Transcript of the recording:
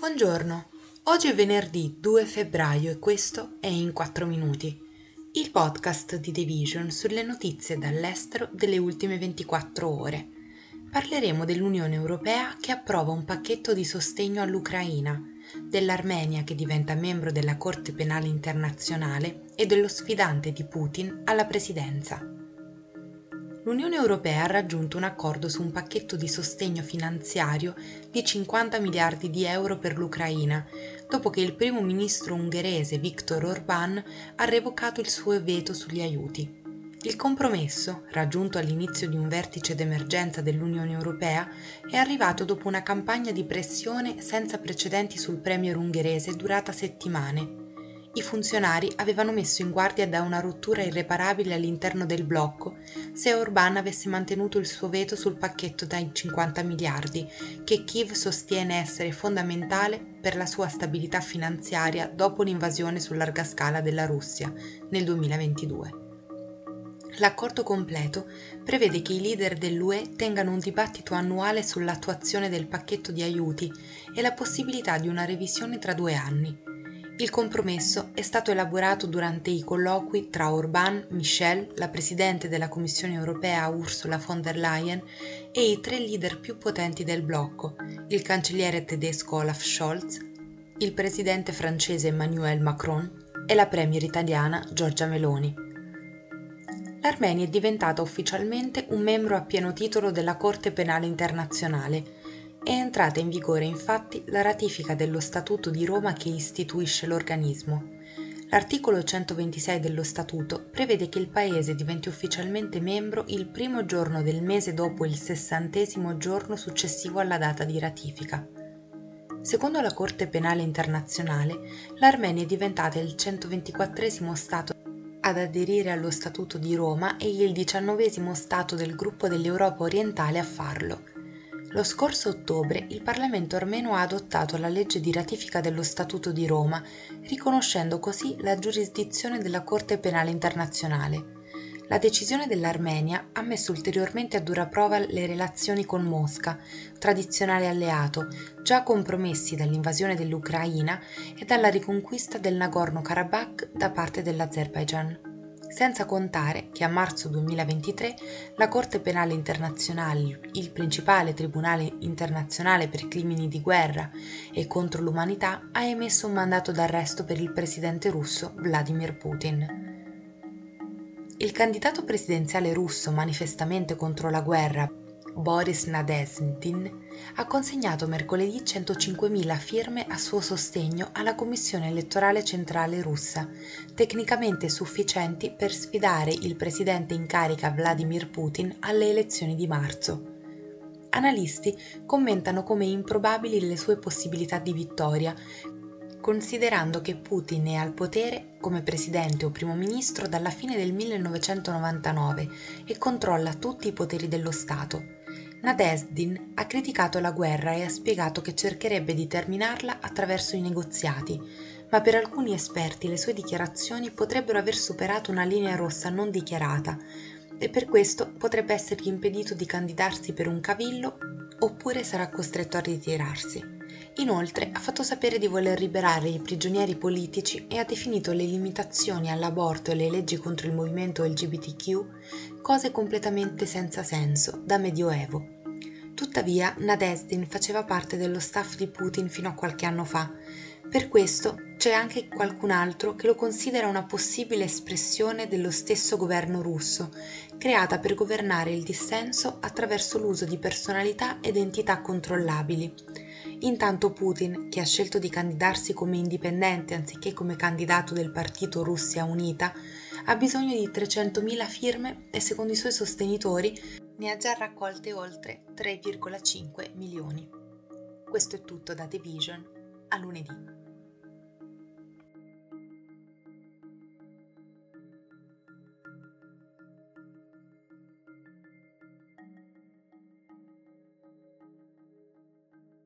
Buongiorno, oggi è venerdì 2 febbraio e questo è In 4 Minuti, il podcast di The Vision sulle notizie dall'estero delle ultime 24 ore. Parleremo dell'Unione Europea che approva un pacchetto di sostegno all'Ucraina, dell'Armenia che diventa membro della Corte Penale Internazionale e dello sfidante di Putin alla presidenza l'Unione Europea ha raggiunto un accordo su un pacchetto di sostegno finanziario di 50 miliardi di euro per l'Ucraina, dopo che il primo ministro ungherese Viktor Orbán ha revocato il suo veto sugli aiuti. Il compromesso, raggiunto all'inizio di un vertice d'emergenza dell'Unione Europea, è arrivato dopo una campagna di pressione senza precedenti sul premier ungherese durata settimane i funzionari avevano messo in guardia da una rottura irreparabile all'interno del blocco se Orbán avesse mantenuto il suo veto sul pacchetto dai 50 miliardi, che Kiev sostiene essere fondamentale per la sua stabilità finanziaria dopo l'invasione su larga scala della Russia nel 2022. L'accordo completo prevede che i leader dell'UE tengano un dibattito annuale sull'attuazione del pacchetto di aiuti e la possibilità di una revisione tra due anni il compromesso è stato elaborato durante i colloqui tra Orbán, Michel, la Presidente della Commissione europea Ursula von der Leyen e i tre leader più potenti del blocco, il cancelliere tedesco Olaf Scholz, il presidente francese Emmanuel Macron e la premier italiana Giorgia Meloni. L'Armenia è diventata ufficialmente un membro a pieno titolo della Corte Penale Internazionale è entrata in vigore infatti la ratifica dello Statuto di Roma che istituisce l'organismo. L'articolo 126 dello Statuto prevede che il Paese diventi ufficialmente membro il primo giorno del mese dopo il sessantesimo giorno successivo alla data di ratifica. Secondo la Corte Penale Internazionale, l'Armenia è diventata il 124 Stato ad aderire allo Statuto di Roma e il diciannovesimo Stato del gruppo dell'Europa orientale a farlo. Lo scorso ottobre il Parlamento armeno ha adottato la legge di ratifica dello Statuto di Roma, riconoscendo così la giurisdizione della Corte Penale Internazionale. La decisione dell'Armenia ha messo ulteriormente a dura prova le relazioni con Mosca, tradizionale alleato, già compromessi dall'invasione dell'Ucraina e dalla riconquista del Nagorno-Karabakh da parte dell'Azerbaijan senza contare che a marzo 2023 la Corte Penale Internazionale, il principale tribunale internazionale per crimini di guerra e contro l'umanità, ha emesso un mandato d'arresto per il presidente russo Vladimir Putin. Il candidato presidenziale russo manifestamente contro la guerra, Boris Nadezhdin, ha consegnato mercoledì 105.000 firme a suo sostegno alla Commissione elettorale centrale russa, tecnicamente sufficienti per sfidare il presidente in carica Vladimir Putin alle elezioni di marzo. Analisti commentano come improbabili le sue possibilità di vittoria, considerando che Putin è al potere come presidente o primo ministro dalla fine del 1999 e controlla tutti i poteri dello Stato. Nadesdin ha criticato la guerra e ha spiegato che cercherebbe di terminarla attraverso i negoziati, ma per alcuni esperti le sue dichiarazioni potrebbero aver superato una linea rossa non dichiarata e per questo potrebbe essergli impedito di candidarsi per un cavillo oppure sarà costretto a ritirarsi. Inoltre ha fatto sapere di voler liberare i prigionieri politici e ha definito le limitazioni all'aborto e le leggi contro il movimento LGBTQ cose completamente senza senso, da medioevo. Tuttavia Nadezhdin faceva parte dello staff di Putin fino a qualche anno fa. Per questo c'è anche qualcun altro che lo considera una possibile espressione dello stesso governo russo, creata per governare il dissenso attraverso l'uso di personalità ed entità controllabili. Intanto Putin, che ha scelto di candidarsi come indipendente anziché come candidato del partito Russia Unita, ha bisogno di 300.000 firme e secondo i suoi sostenitori ne ha già raccolte oltre 3,5 milioni. Questo è tutto da The Vision. A lunedì.